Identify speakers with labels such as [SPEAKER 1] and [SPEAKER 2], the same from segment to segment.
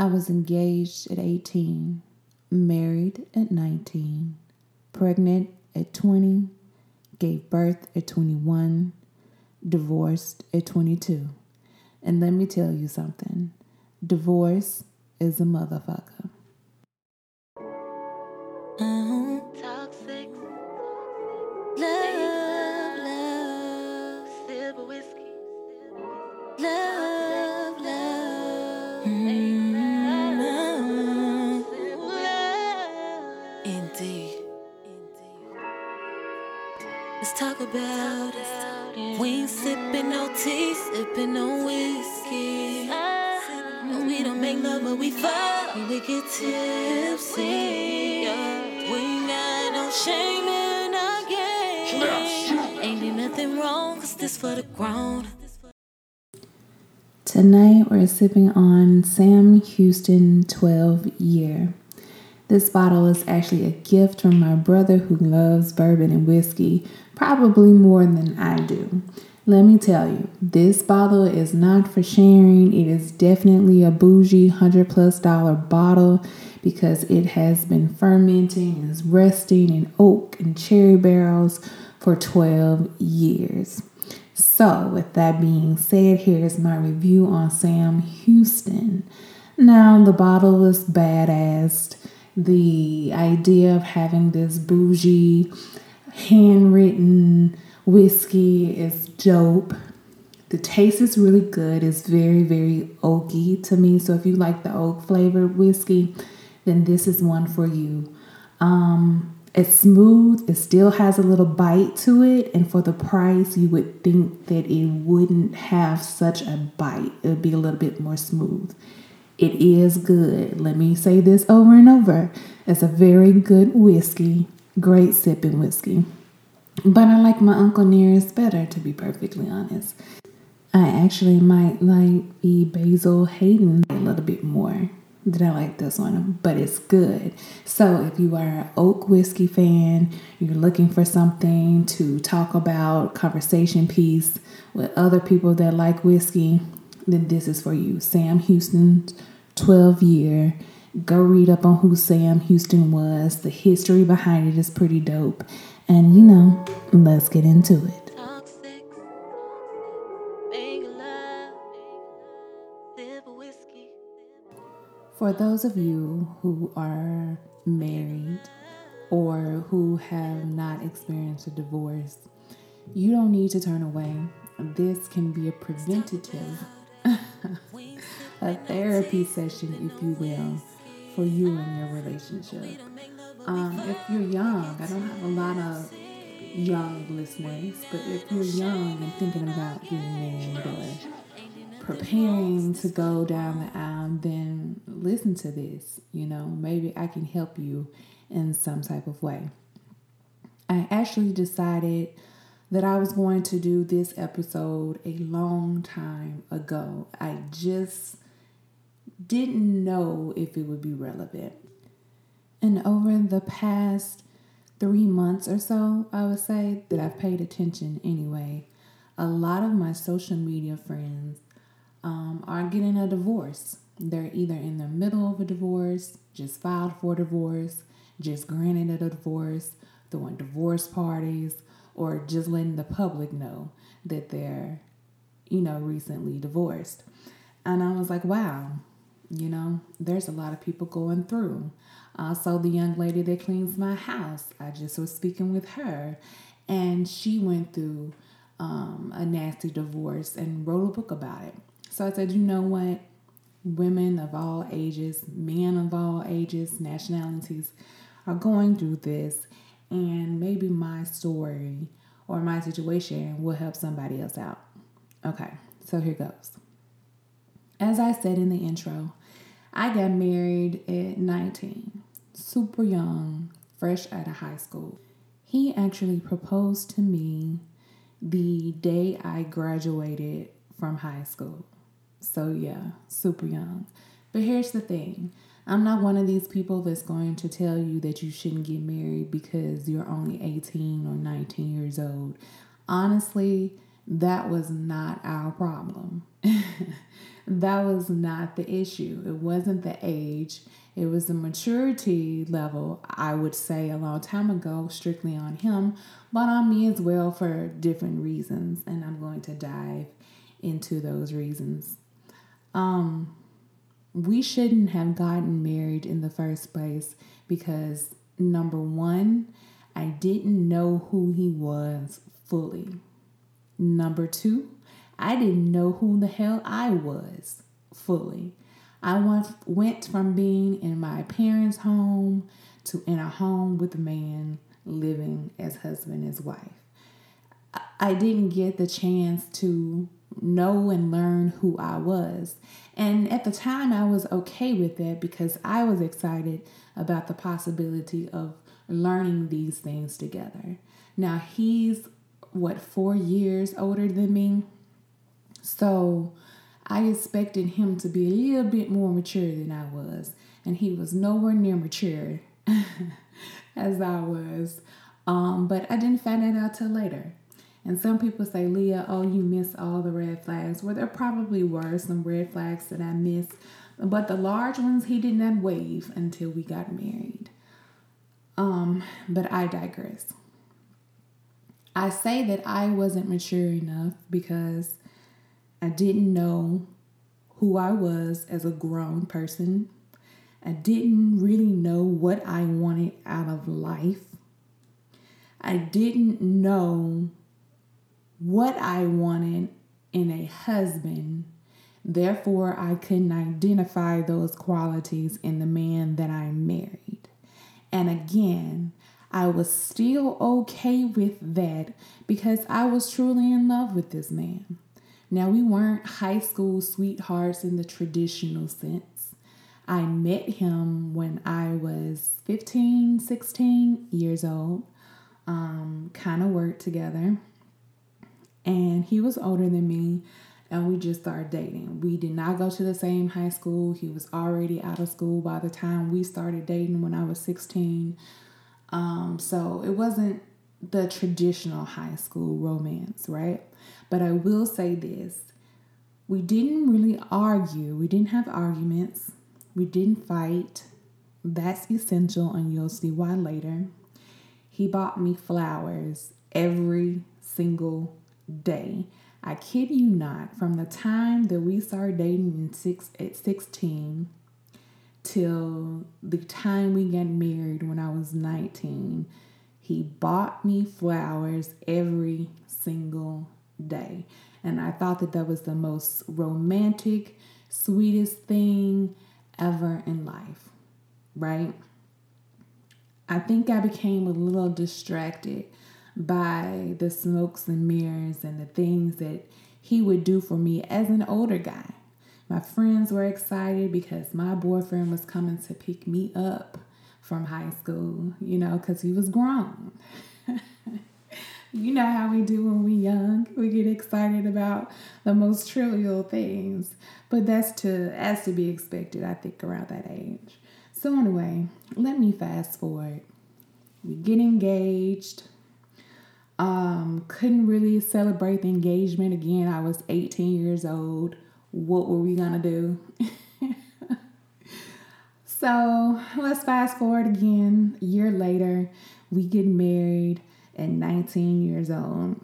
[SPEAKER 1] I was engaged at 18, married at 19, pregnant at 20, gave birth at 21, divorced at 22. And let me tell you something divorce is a motherfucker.
[SPEAKER 2] Tipsy. We got no shame in our game. Ain't do nothing wrong, cause this for the ground.
[SPEAKER 1] Tonight we're sipping on Sam Houston 12 year. This bottle is actually a gift from my brother who loves bourbon and whiskey, probably more than I do. Let me tell you, this bottle is not for sharing. It is definitely a bougie 100 plus dollar bottle because it has been fermenting and resting in oak and cherry barrels for 12 years. So, with that being said, here's my review on Sam Houston. Now, the bottle is badass. The idea of having this bougie, handwritten whiskey is dope. The taste is really good. It's very, very oaky to me. So, if you like the oak flavored whiskey, then this is one for you. Um, it's smooth, it still has a little bite to it, and for the price, you would think that it wouldn't have such a bite. It would be a little bit more smooth. It is good. Let me say this over and over. It's a very good whiskey, great sipping whiskey. But I like my Uncle Nearest better, to be perfectly honest. I actually might like the Basil Hayden a little bit more that I like this one, but it's good. So if you are an oak whiskey fan, you're looking for something to talk about, conversation piece with other people that like whiskey, then this is for you. Sam Houston's 12 year. Go read up on who Sam Houston was. The history behind it is pretty dope. And you know, let's get into it.
[SPEAKER 2] Toxic. Make love. Sip of whiskey.
[SPEAKER 1] For those of you who are married or who have not experienced a divorce, you don't need to turn away. This can be a preventative, a therapy session, if you will, for you and your relationship. Um, if you're young, I don't have a lot of young listeners, but if you're young and thinking about getting married or preparing to go down the aisle, then listen to this. You know, maybe I can help you in some type of way. I actually decided that I was going to do this episode a long time ago. I just didn't know if it would be relevant. And over the past three months or so, I would say that I've paid attention anyway. A lot of my social media friends um, are getting a divorce. They're either in the middle of a divorce, just filed for divorce, just granted a divorce, throwing divorce parties, or just letting the public know that they're, you know, recently divorced. And I was like, wow, you know, there's a lot of people going through. Also, the young lady that cleans my house, I just was speaking with her, and she went through um, a nasty divorce and wrote a book about it. So I said, you know what? Women of all ages, men of all ages, nationalities are going through this, and maybe my story or my situation will help somebody else out. Okay, so here goes. As I said in the intro, I got married at 19, super young, fresh out of high school. He actually proposed to me the day I graduated from high school. So, yeah, super young. But here's the thing I'm not one of these people that's going to tell you that you shouldn't get married because you're only 18 or 19 years old. Honestly, that was not our problem. that was not the issue. It wasn't the age. It was the maturity level, I would say, a long time ago, strictly on him, but on me as well for different reasons. And I'm going to dive into those reasons. Um, we shouldn't have gotten married in the first place because number one, I didn't know who he was fully. Number two, I didn't know who the hell I was fully. I went from being in my parents' home to in a home with a man living as husband as wife. I didn't get the chance to know and learn who I was. And at the time, I was okay with that because I was excited about the possibility of learning these things together. Now, he's what, four years older than me? So I expected him to be a little bit more mature than I was. And he was nowhere near mature as I was. Um, but I didn't find that out till later. And some people say, Leah, oh, you missed all the red flags. Well, there probably were some red flags that I missed, but the large ones he did not wave until we got married. Um, but I digress. I say that I wasn't mature enough because I didn't know who I was as a grown person. I didn't really know what I wanted out of life. I didn't know what I wanted in a husband. Therefore, I couldn't identify those qualities in the man that I married. And again, I was still okay with that because I was truly in love with this man. Now, we weren't high school sweethearts in the traditional sense. I met him when I was 15, 16 years old, um, kind of worked together and he was older than me and we just started dating. We did not go to the same high school. He was already out of school by the time we started dating when I was 16. Um, so it wasn't the traditional high school romance, right? But I will say this we didn't really argue, we didn't have arguments, we didn't fight. That's essential, and you'll see why later. He bought me flowers every single day. I kid you not, from the time that we started dating in six, at 16 till the time we got married when I was 19, he bought me flowers every single day. And I thought that that was the most romantic, sweetest thing ever in life, right? I think I became a little distracted by the smokes and mirrors and the things that he would do for me as an older guy. My friends were excited because my boyfriend was coming to pick me up from high school, you know, because he was grown. you know how we do when we're young. We get excited about the most trivial things. But that's to as to be expected, I think, around that age. So anyway, let me fast forward. We get engaged. Um, couldn't really celebrate the engagement again. I was 18 years old. What were we gonna do? so let's fast forward again. A year later, we get married at 19 years old.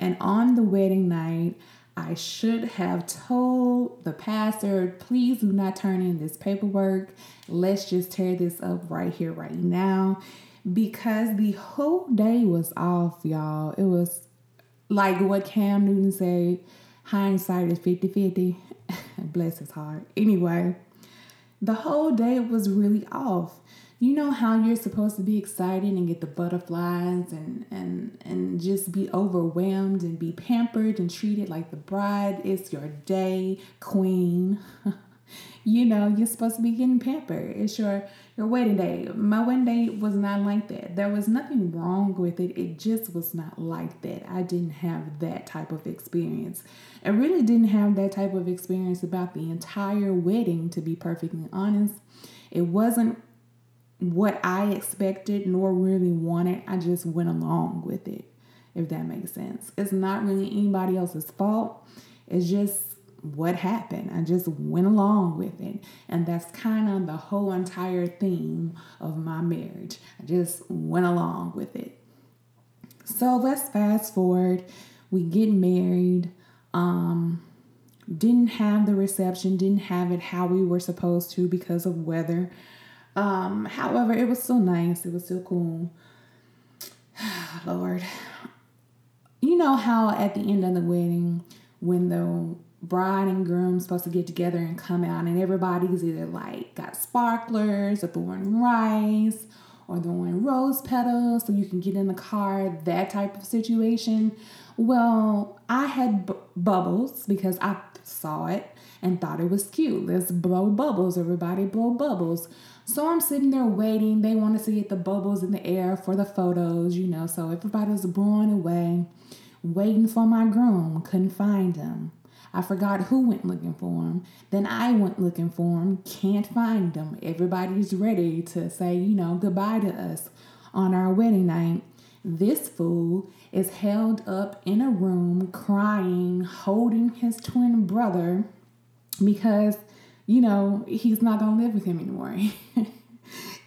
[SPEAKER 1] And on the wedding night, I should have told the pastor, please do not turn in this paperwork. Let's just tear this up right here, right now because the whole day was off, y'all. It was like what Cam Newton said hindsight is 50 50. Bless his heart. Anyway, the whole day was really off. You know how you're supposed to be excited and get the butterflies and and and just be overwhelmed and be pampered and treated like the bride. It's your day, queen. you know, you're supposed to be getting pampered. It's your your wedding day. My wedding day was not like that. There was nothing wrong with it. It just was not like that. I didn't have that type of experience. I really didn't have that type of experience about the entire wedding, to be perfectly honest. It wasn't what I expected nor really wanted. I just went along with it, if that makes sense. It's not really anybody else's fault. It's just what happened. I just went along with it. And that's kind of the whole entire theme of my marriage. I just went along with it. So let's fast forward. We get married. Um, didn't have the reception, didn't have it how we were supposed to because of weather. Um, however, it was still nice. It was still cool. Lord. You know how at the end of the wedding, when the bride and groom supposed to get together and come out, and everybody's either like got sparklers or throwing rice or throwing rose petals so you can get in the car, that type of situation. Well, I had bubbles because I saw it and thought it was cute. Let's blow bubbles, everybody blow bubbles. So I'm sitting there waiting. They wanted to get the bubbles in the air for the photos, you know. So everybody's blowing away, waiting for my groom. Couldn't find him. I forgot who went looking for him. Then I went looking for him. Can't find him. Everybody's ready to say, you know, goodbye to us on our wedding night. This fool is held up in a room crying, holding his twin brother because you know, he's not going to live with him anymore.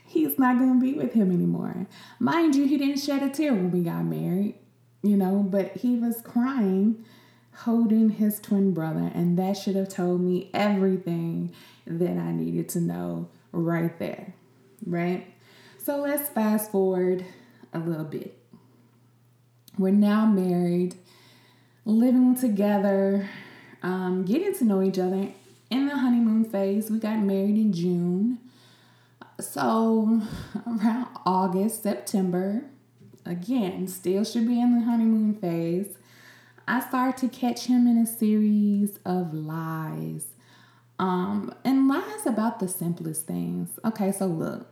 [SPEAKER 1] he's not going to be with him anymore. Mind you, he didn't shed a tear when we got married, you know, but he was crying, holding his twin brother, and that should have told me everything that I needed to know right there, right? So let's fast forward a little bit. We're now married, living together, um, getting to know each other, in the honeymoon phase. We got married in June. So around August, September, again, still should be in the honeymoon phase. I started to catch him in a series of lies. Um, and lies about the simplest things. Okay, so look,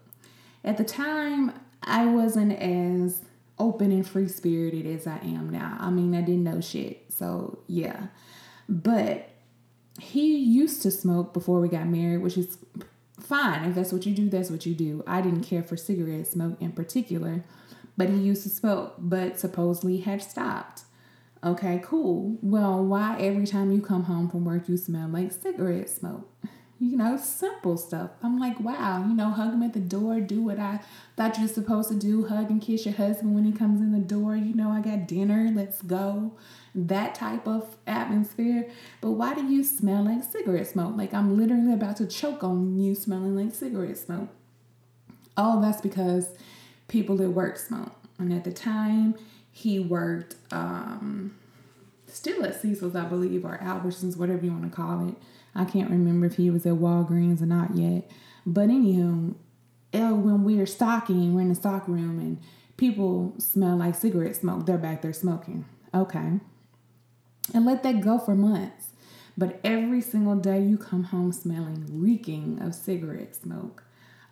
[SPEAKER 1] at the time, I wasn't as open and free spirited as I am now. I mean, I didn't know shit. So, yeah. But he used to smoke before we got married, which is fine. If that's what you do, that's what you do. I didn't care for cigarette smoke in particular, but he used to smoke, but supposedly had stopped. Okay, cool. Well, why every time you come home from work you smell like cigarette smoke? You know, simple stuff. I'm like, wow, you know, hug him at the door, do what I thought you were supposed to do, hug and kiss your husband when he comes in the door. You know, I got dinner, let's go that type of atmosphere. But why do you smell like cigarette smoke? Like I'm literally about to choke on you smelling like cigarette smoke. Oh, that's because people at work smoke. And at the time, he worked um, still at Seessel's, I believe, or Albertsons, whatever you want to call it. I can't remember if he was at Walgreens or not yet. But anywho, when we're stocking, we're in the stock room and people smell like cigarette smoke, they're back there smoking. Okay and let that go for months. But every single day you come home smelling, reeking of cigarette smoke.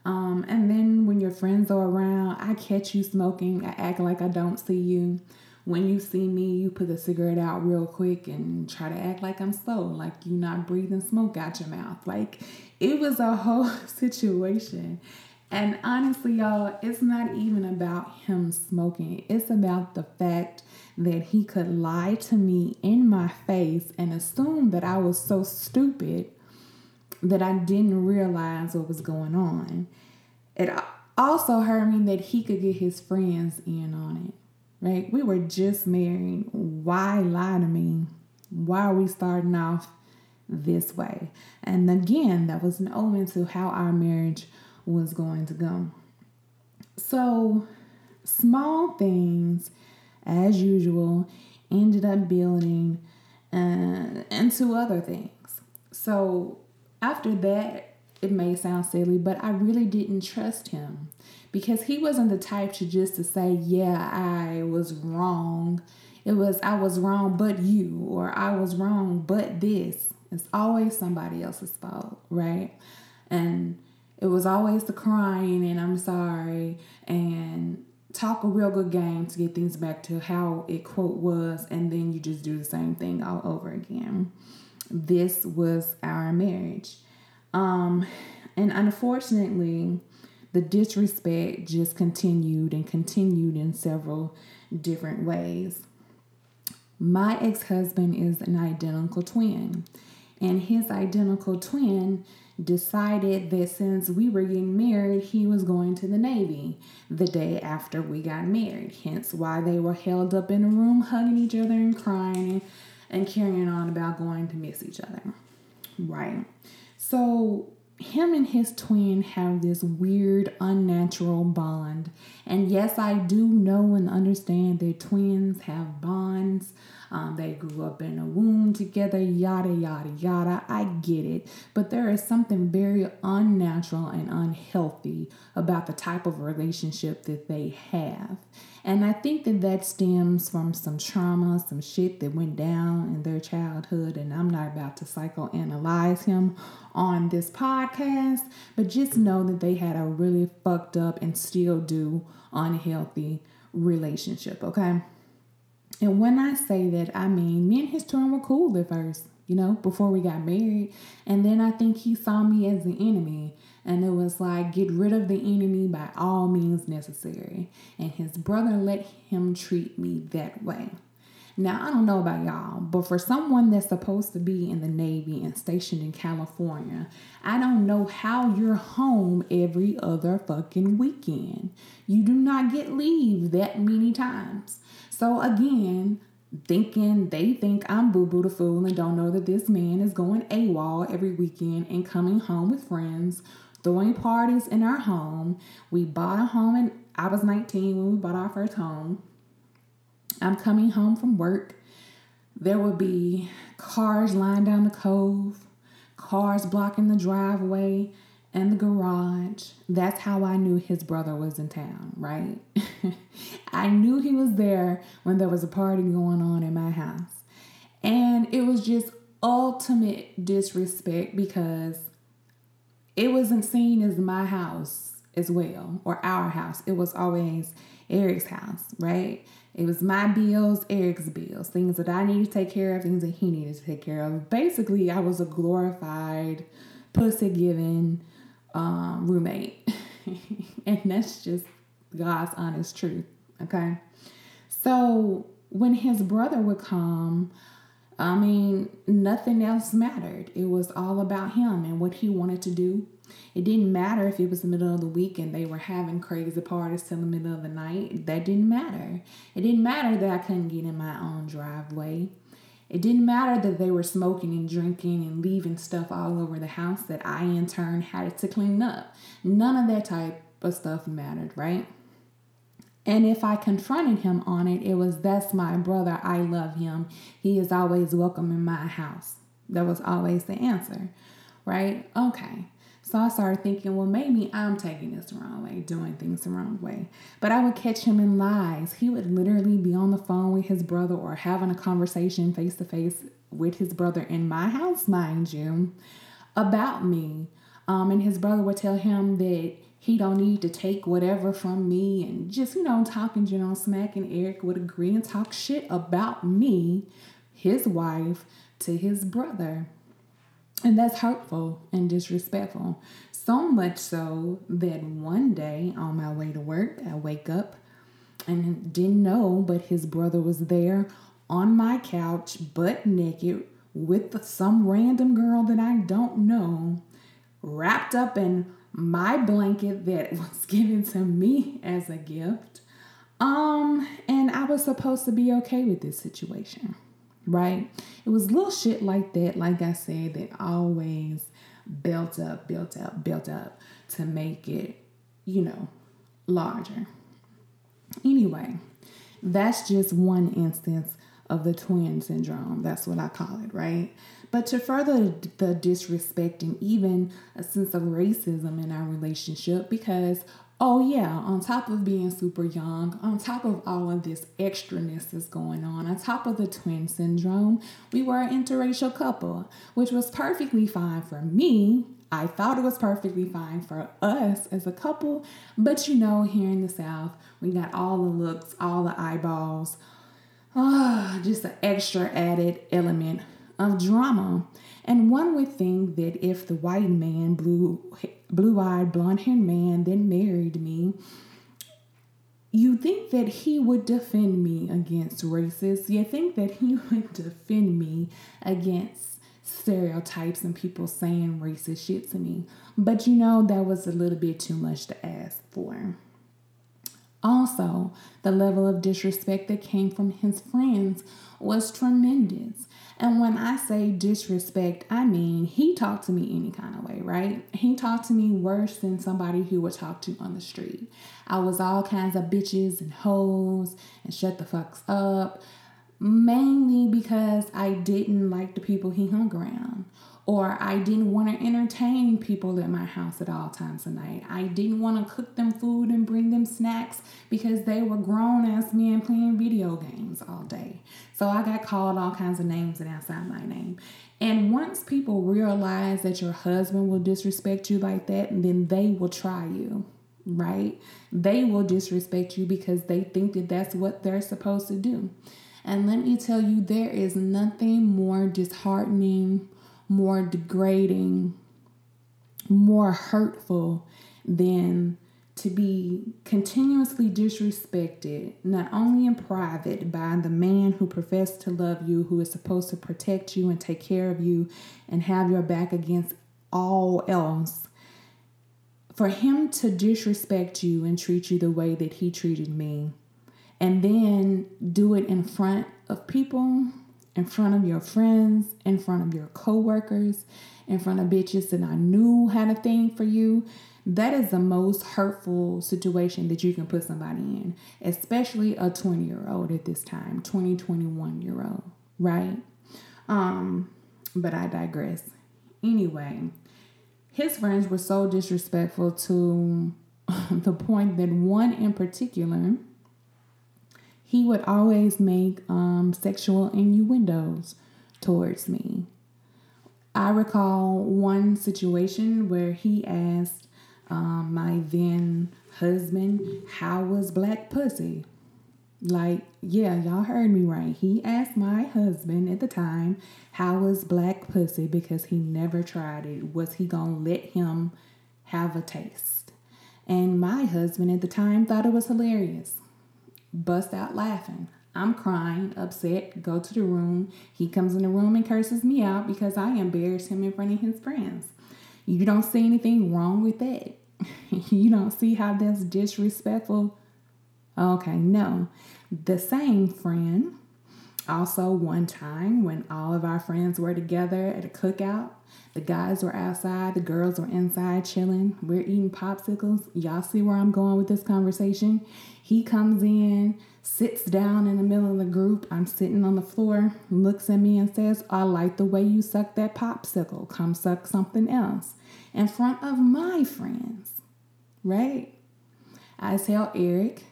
[SPEAKER 1] Um, and then when your friends are around, I catch you smoking. I act like I don't see you. When you see me, you put the cigarette out real quick and try to act like I'm slow, like you're not breathing smoke out your mouth. Like it was a whole situation. And honestly, y'all, it's not even about him smoking, it's about the fact that he could lie to me in my face and assume that I was so stupid that I didn't realize what was going on. It also hurt me that he could get his friends in on it. Right? We were just married. Why lie to me? Why are we starting off this way? And again, that was an omen to how our marriage was going to go. So, small things as usual, ended up building uh, into other things. So after that, it may sound silly, but I really didn't trust him because he wasn't the type to just to say, "Yeah, I was wrong." It was I was wrong, but you, or I was wrong, but this. It's always somebody else's fault, right? And it was always the crying and I'm sorry and talk a real good game to get things back to how it quote was, and then you just do the same thing all over again. This was our marriage. Um, and unfortunately, the disrespect just continued and continued in several different ways. My ex husband is an identical twin. And his identical twin decided that since we were getting married, he was going to the Navy the day after we got married. Hence why they were held up in a room, hugging each other and crying and carrying on about going to miss each other. Right. So him and his twin have this weird, unnatural bond. And yes, I do know and understand that twins have bonds um, they grew up in a womb together, yada, yada, yada. I get it. But there is something very unnatural and unhealthy about the type of relationship that they have. And I think that that stems from some trauma, some shit that went down in their childhood. And I'm not about to psychoanalyze him on this podcast, but just know that they had a really fucked up and still do unhealthy relationship, okay? And when I say that, I mean me and his twin were cool at first, you know, before we got married. And then I think he saw me as the enemy. And it was like, get rid of the enemy by all means necessary. And his brother let him treat me that way. Now, I don't know about y'all, but for someone that's supposed to be in the Navy and stationed in California, I don't know how you're home every other fucking weekend. You do not get leave that many times. So again, thinking they think I'm Boo Boo the Fool and don't know that this man is going AWOL every weekend and coming home with friends, throwing parties in our home. We bought a home and I was 19 when we bought our first home. I'm coming home from work. There would be cars lying down the cove, cars blocking the driveway, and the garage. That's how I knew his brother was in town, right? I knew he was there when there was a party going on in my house. And it was just ultimate disrespect because it wasn't seen as my house as well or our house. It was always Eric's house, right? It was my bills, Eric's bills, things that I needed to take care of, things that he needed to take care of. Basically, I was a glorified, pussy giving um, roommate. and that's just God's honest truth. Okay. So when his brother would come, I mean, nothing else mattered. It was all about him and what he wanted to do. It didn't matter if it was the middle of the week and they were having crazy parties till the middle of the night. That didn't matter. It didn't matter that I couldn't get in my own driveway. It didn't matter that they were smoking and drinking and leaving stuff all over the house that I, in turn, had to clean up. None of that type of stuff mattered, right? And if I confronted him on it, it was that's my brother. I love him. He is always welcome in my house. That was always the answer, right? Okay. So I started thinking, well, maybe I'm taking this the wrong way, doing things the wrong way. But I would catch him in lies. He would literally be on the phone with his brother or having a conversation face to face with his brother in my house, mind you, about me. Um, and his brother would tell him that he don't need to take whatever from me and just, you know, talking general smack. And Eric would agree and talk shit about me, his wife, to his brother. And that's hurtful and disrespectful. So much so that one day on my way to work, I wake up and didn't know, but his brother was there on my couch, butt naked, with some random girl that I don't know, wrapped up in my blanket that was given to me as a gift. Um, and I was supposed to be okay with this situation right? It was little shit like that, like I said, that always built up, built up, built up to make it, you know, larger. Anyway, that's just one instance of the twin syndrome. That's what I call it, right? But to further the disrespect and even a sense of racism in our relationship, because Oh, yeah, on top of being super young, on top of all of this extraness that's going on, on top of the twin syndrome, we were an interracial couple, which was perfectly fine for me. I thought it was perfectly fine for us as a couple, but you know, here in the South, we got all the looks, all the eyeballs, ah, just an extra added element of drama. And one would think that if the white man, blue blue eyed, blonde haired man, then married me, you think that he would defend me against racists. You think that he would defend me against stereotypes and people saying racist shit to me. But you know, that was a little bit too much to ask for. Also, the level of disrespect that came from his friends was tremendous. And when I say disrespect, I mean he talked to me any kind of way, right? He talked to me worse than somebody who would talk to on the street. I was all kinds of bitches and hoes and shut the fucks up, mainly because I didn't like the people he hung around or I didn't want to entertain people at my house at all times of night. I didn't want to cook them food and bring them snacks because they were grown ass men playing video games all day. So I got called all kinds of names and outside my name. And once people realize that your husband will disrespect you like that, then they will try you, right? They will disrespect you because they think that that's what they're supposed to do. And let me tell you, there is nothing more disheartening more degrading, more hurtful than to be continuously disrespected, not only in private by the man who professed to love you, who is supposed to protect you and take care of you and have your back against all else, for him to disrespect you and treat you the way that he treated me, and then do it in front of people in front of your friends, in front of your coworkers, in front of bitches that I knew had a thing for you. That is the most hurtful situation that you can put somebody in, especially a 20 year old at this time, 20, 21 year old, right? Um, but I digress. Anyway, his friends were so disrespectful to the point that one in particular he would always make um, sexual innuendos towards me. I recall one situation where he asked um, my then husband, How was black pussy? Like, yeah, y'all heard me right. He asked my husband at the time, How was black pussy? Because he never tried it. Was he gonna let him have a taste? And my husband at the time thought it was hilarious bust out laughing. I'm crying, upset, go to the room. He comes in the room and curses me out because I embarrassed him in front of his friends. You don't see anything wrong with that. you don't see how that's disrespectful. Okay, no. The same friend, also one time when all of our friends were together at a cookout, the guys were outside, the girls were inside chilling. We're eating popsicles. Y'all see where I'm going with this conversation? He comes in, sits down in the middle of the group. I'm sitting on the floor, looks at me and says, I like the way you suck that popsicle. Come suck something else. In front of my friends, right? I tell Eric,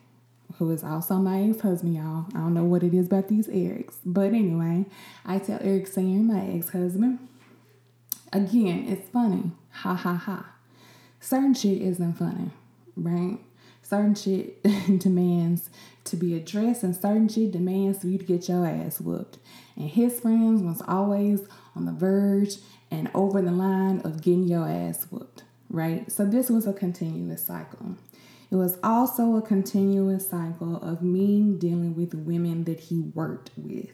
[SPEAKER 1] who is also my ex husband, y'all. I don't know what it is about these Erics. But anyway, I tell Eric saying my ex husband, again, it's funny. Ha ha ha. Certain shit isn't funny, right? Certain shit demands to be addressed and certain shit demands for you to get your ass whooped. And his friends was always on the verge and over the line of getting your ass whooped, right? So this was a continuous cycle. It was also a continuous cycle of me dealing with women that he worked with.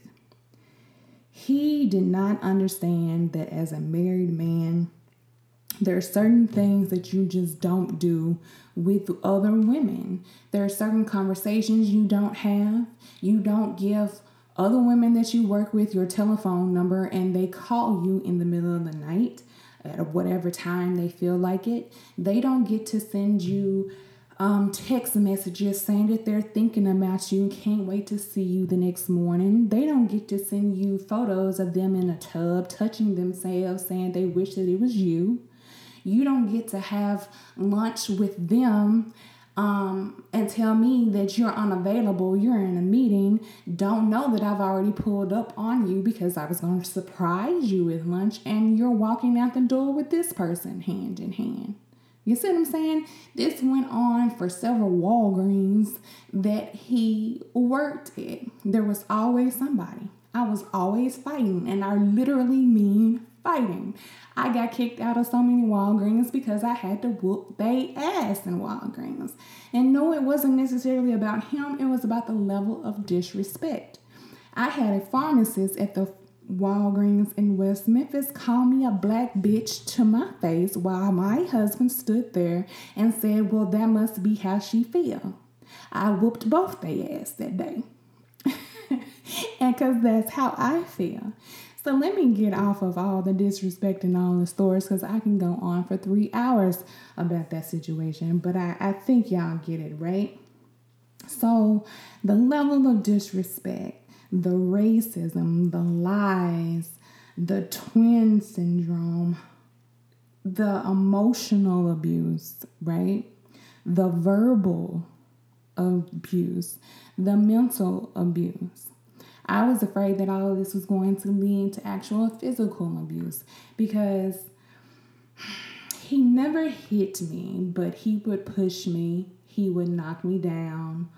[SPEAKER 1] He did not understand that as a married man, there are certain things that you just don't do with other women. There are certain conversations you don't have. You don't give other women that you work with your telephone number and they call you in the middle of the night at whatever time they feel like it. They don't get to send you um, text messages saying that they're thinking about you and can't wait to see you the next morning. They don't get to send you photos of them in a tub touching themselves saying they wish that it was you. You don't get to have lunch with them um, and tell me that you're unavailable, you're in a meeting, don't know that I've already pulled up on you because I was going to surprise you with lunch and you're walking out the door with this person hand in hand. You see what I'm saying? This went on for several Walgreens that he worked at. There was always somebody. I was always fighting, and I literally mean fighting. I got kicked out of so many Walgreens because I had to whoop they ass in Walgreens. And no, it wasn't necessarily about him, it was about the level of disrespect. I had a pharmacist at the Walgreens in West Memphis call me a black bitch to my face while my husband stood there and said, Well, that must be how she feel. I whooped both their ass that day. and because that's how I feel. So let me get off of all the disrespect and all the stories because I can go on for three hours about that situation. But I, I think y'all get it, right? So the level of disrespect, the racism, the lies, the twin syndrome, the emotional abuse, right? The verbal abuse, the mental abuse. I was afraid that all of this was going to lead to actual physical abuse because he never hit me, but he would push me, he would knock me down,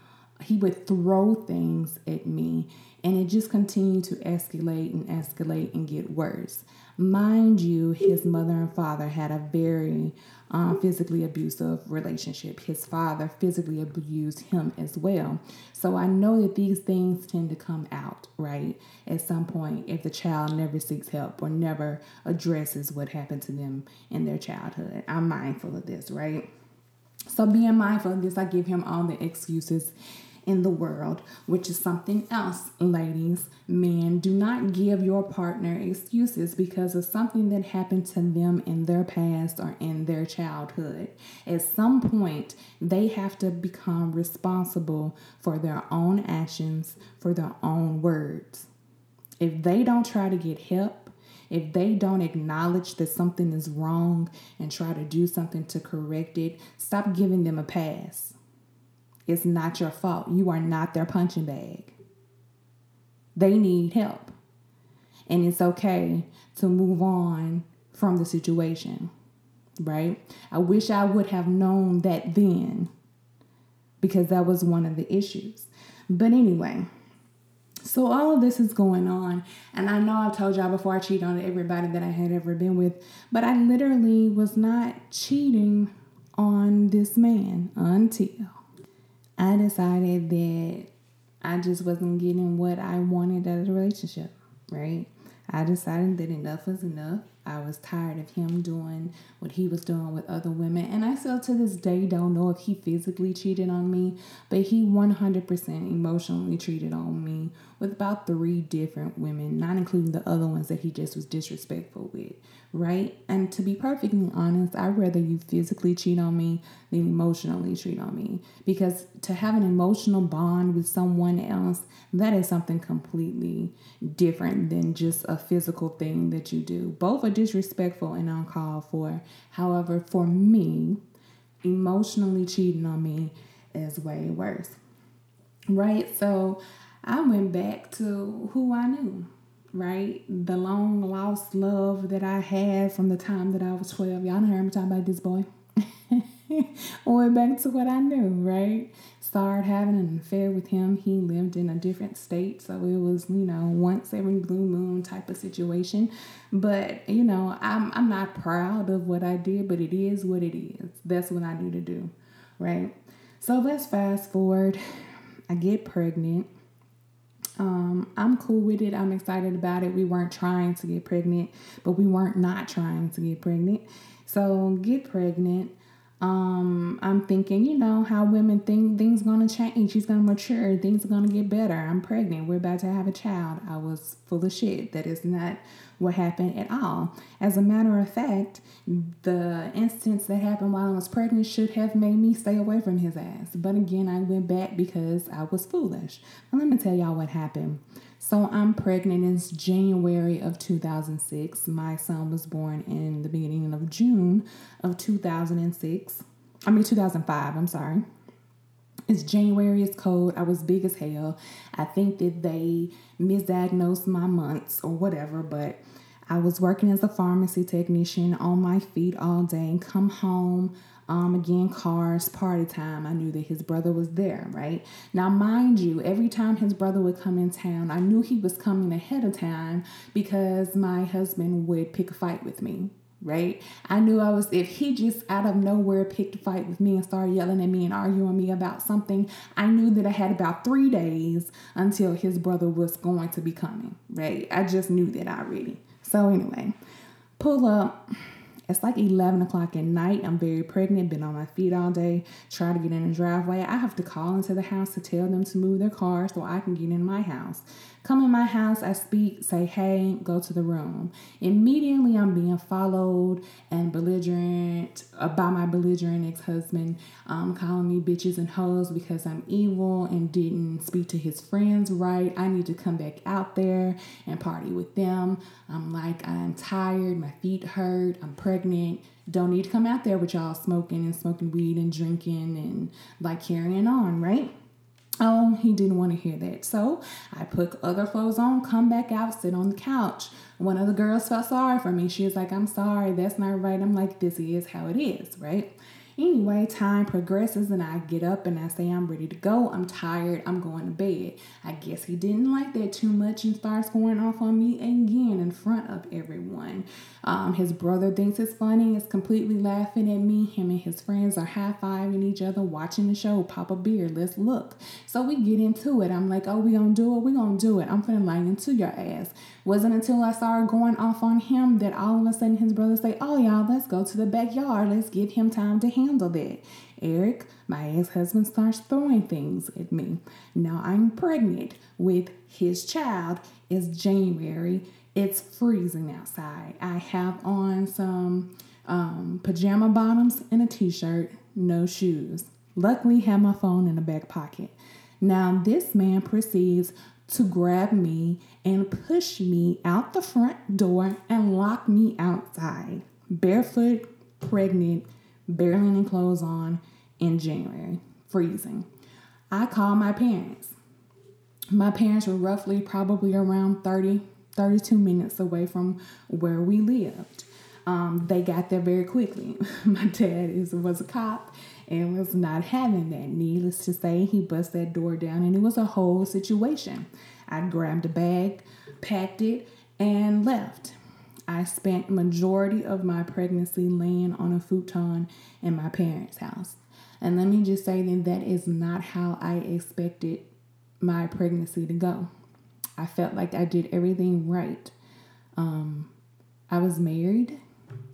[SPEAKER 1] he would throw things at me, and it just continued to escalate and escalate and get worse. Mind you, his mother and father had a very um, physically abusive relationship. His father physically abused him as well. So I know that these things tend to come out, right, at some point if the child never seeks help or never addresses what happened to them in their childhood. I'm mindful of this, right? So, being mindful of this, I give him all the excuses in the world, which is something else, ladies. Men, do not give your partner excuses because of something that happened to them in their past or in their childhood. At some point, they have to become responsible for their own actions, for their own words. If they don't try to get help, if they don't acknowledge that something is wrong and try to do something to correct it, stop giving them a pass. It's not your fault. You are not their punching bag. They need help. And it's okay to move on from the situation, right? I wish I would have known that then because that was one of the issues. But anyway, so all of this is going on, and I know I've told y'all before I cheated on everybody that I had ever been with, but I literally was not cheating on this man until I decided that I just wasn't getting what I wanted out of the relationship, right? I decided that enough was enough. I was tired of him doing what he was doing with other women. And I still to this day don't know if he physically cheated on me, but he 100% emotionally cheated on me with about three different women, not including the other ones that he just was disrespectful with, right? And to be perfectly honest, I'd rather you physically cheat on me than emotionally cheat on me because to have an emotional bond with someone else, that is something completely different than just a physical thing that you do. Both are disrespectful and uncalled for. However, for me, emotionally cheating on me is way worse. Right? So I went back to who I knew, right? The long lost love that I had from the time that I was 12. Y'all heard me talk about this boy. went back to what I knew, right? Started having an affair with him. He lived in a different state, so it was, you know, once every blue moon type of situation. But, you know, I'm I'm not proud of what I did, but it is what it is. That's what I need to do, right? So let's fast forward. I get pregnant. Um, I'm cool with it. I'm excited about it. We weren't trying to get pregnant, but we weren't not trying to get pregnant. So get pregnant. Um, I'm thinking, you know, how women think things gonna change. She's gonna mature. Things are gonna get better. I'm pregnant. We're about to have a child. I was full of shit. That is not what happened at all. As a matter of fact, the instance that happened while I was pregnant should have made me stay away from his ass. But again, I went back because I was foolish. Let me tell y'all what happened. So I'm pregnant. It's January of 2006. My son was born in the beginning of June of 2006. I mean 2005. I'm sorry. It's January, it's cold. I was big as hell. I think that they misdiagnosed my months or whatever, but I was working as a pharmacy technician on my feet all day and come home um, again, cars, party time. I knew that his brother was there, right? Now, mind you, every time his brother would come in town, I knew he was coming ahead of time because my husband would pick a fight with me, right? I knew I was, if he just out of nowhere picked a fight with me and started yelling at me and arguing me about something, I knew that I had about three days until his brother was going to be coming, right? I just knew that already. So, anyway, pull up. It's like 11 o'clock at night. I'm very pregnant, been on my feet all day, try to get in the driveway. I have to call into the house to tell them to move their car so I can get in my house. Come in my house, I speak, say, hey, go to the room. Immediately, I'm being followed and belligerent uh, by my belligerent ex husband, um, calling me bitches and hoes because I'm evil and didn't speak to his friends right. I need to come back out there and party with them. I'm like, I'm tired, my feet hurt, I'm pregnant don't need to come out there with y'all smoking and smoking weed and drinking and like carrying on, right? Oh, he didn't want to hear that. So I put other clothes on, come back out, sit on the couch. One of the girls felt sorry for me. She was like, I'm sorry, that's not right. I'm like, this is how it is, right? Anyway, time progresses and I get up and I say, I'm ready to go. I'm tired. I'm going to bed. I guess he didn't like that too much and starts going off on me again in front of everyone. Um, his brother thinks it's funny, is completely laughing at me. Him and his friends are high fiving each other, watching the show, pop a beer, let's look. So we get into it. I'm like, oh, we gonna do it, we gonna do it. I'm finna lie into your ass. Wasn't until I started going off on him that all of a sudden his brother say, oh, y'all, let's go to the backyard. Let's give him time to handle that. Eric, my ex husband, starts throwing things at me. Now I'm pregnant with his child. It's January. It's freezing outside. I have on some um, pajama bottoms and a t shirt, no shoes. Luckily, have my phone in the back pocket. Now, this man proceeds to grab me and push me out the front door and lock me outside, barefoot, pregnant, barely any clothes on in January, freezing. I called my parents. My parents were roughly probably around 30, 32 minutes away from where we lived. Um, they got there very quickly. my dad is was a cop and was not having that. Needless to say, he bust that door down and it was a whole situation. I grabbed a bag, packed it, and left. I spent majority of my pregnancy laying on a futon in my parents' house. And let me just say that that is not how I expected my pregnancy to go. I felt like I did everything right. Um, I was married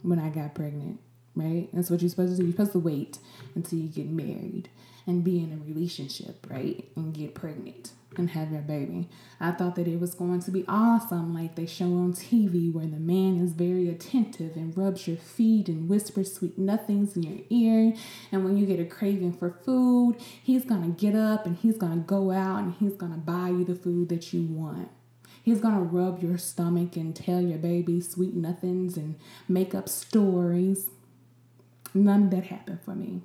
[SPEAKER 1] when I got pregnant, right? That's what you're supposed to do. You're supposed to wait until you get married and be in a relationship, right? And get pregnant and have your baby. I thought that it was going to be awesome, like they show on TV, where the man is very attentive and rubs your feet and whispers sweet nothings in your ear. And when you get a craving for food, he's gonna get up and he's gonna go out and he's gonna buy you the food that you want. He's gonna rub your stomach and tell your baby sweet nothings and make up stories. None of that happened for me.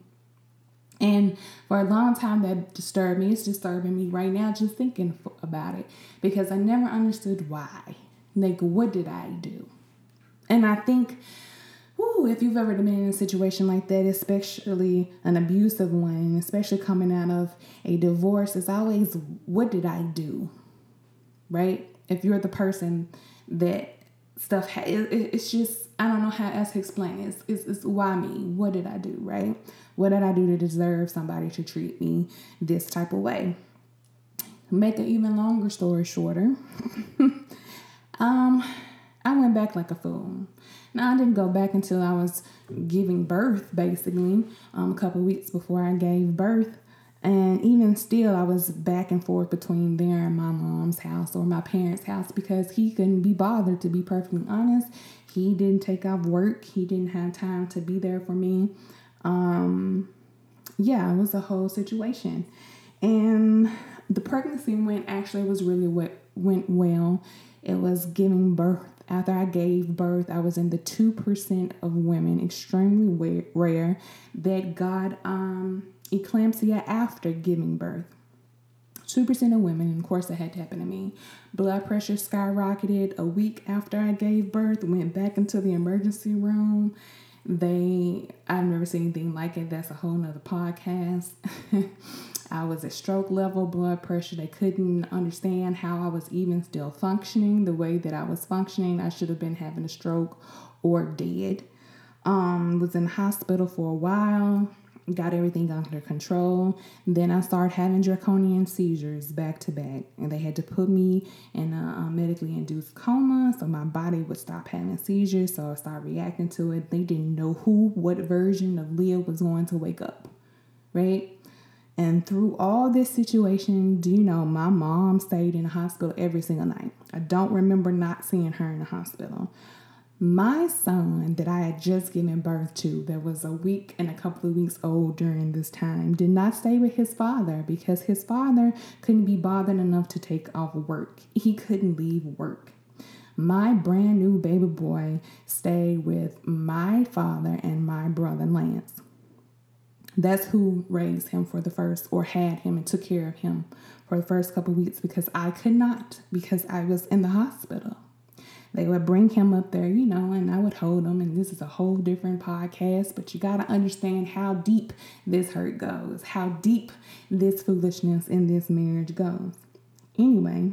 [SPEAKER 1] And for a long time, that disturbed me. It's disturbing me right now just thinking about it because I never understood why. Like, what did I do? And I think, whoo, if you've ever been in a situation like that, especially an abusive one, especially coming out of a divorce, it's always, what did I do? Right? If you're the person that stuff, ha- it, it's just, I don't know how else to explain it. It's, it's, it's why me? What did I do? Right? What did I do to deserve somebody to treat me this type of way? Make an even longer story shorter. um, I went back like a fool. Now I didn't go back until I was giving birth, basically, um, a couple weeks before I gave birth. And even still, I was back and forth between there and my mom's house or my parents' house because he couldn't be bothered, to be perfectly honest. He didn't take off work, he didn't have time to be there for me um, yeah, it was a whole situation. And the pregnancy went actually was really what went well. It was giving birth. After I gave birth, I was in the 2% of women, extremely rare, that got um, eclampsia after giving birth. 2% of women, and of course, that had to happen to me. Blood pressure skyrocketed a week after I gave birth, went back into the emergency room they, I've never seen anything like it. That's a whole nother podcast. I was at stroke level blood pressure. They couldn't understand how I was even still functioning the way that I was functioning. I should have been having a stroke or dead. Um, was in hospital for a while got everything under control. Then I started having draconian seizures back to back, and they had to put me in a, medically induced coma so my body would stop having seizures. So I started reacting to it. They didn't know who, what version of Leah was going to wake up, right? And through all this situation, do you know my mom stayed in the hospital every single night? I don't remember not seeing her in the hospital. My son, that I had just given birth to, that was a week and a couple of weeks old during this time, did not stay with his father because his father couldn't be bothered enough to take off work. He couldn't leave work. My brand new baby boy stayed with my father and my brother Lance. That's who raised him for the first, or had him and took care of him for the first couple of weeks because I could not, because I was in the hospital they would bring him up there, you know, and I would hold him. And this is a whole different podcast, but you got to understand how deep this hurt goes, how deep this foolishness in this marriage goes. Anyway,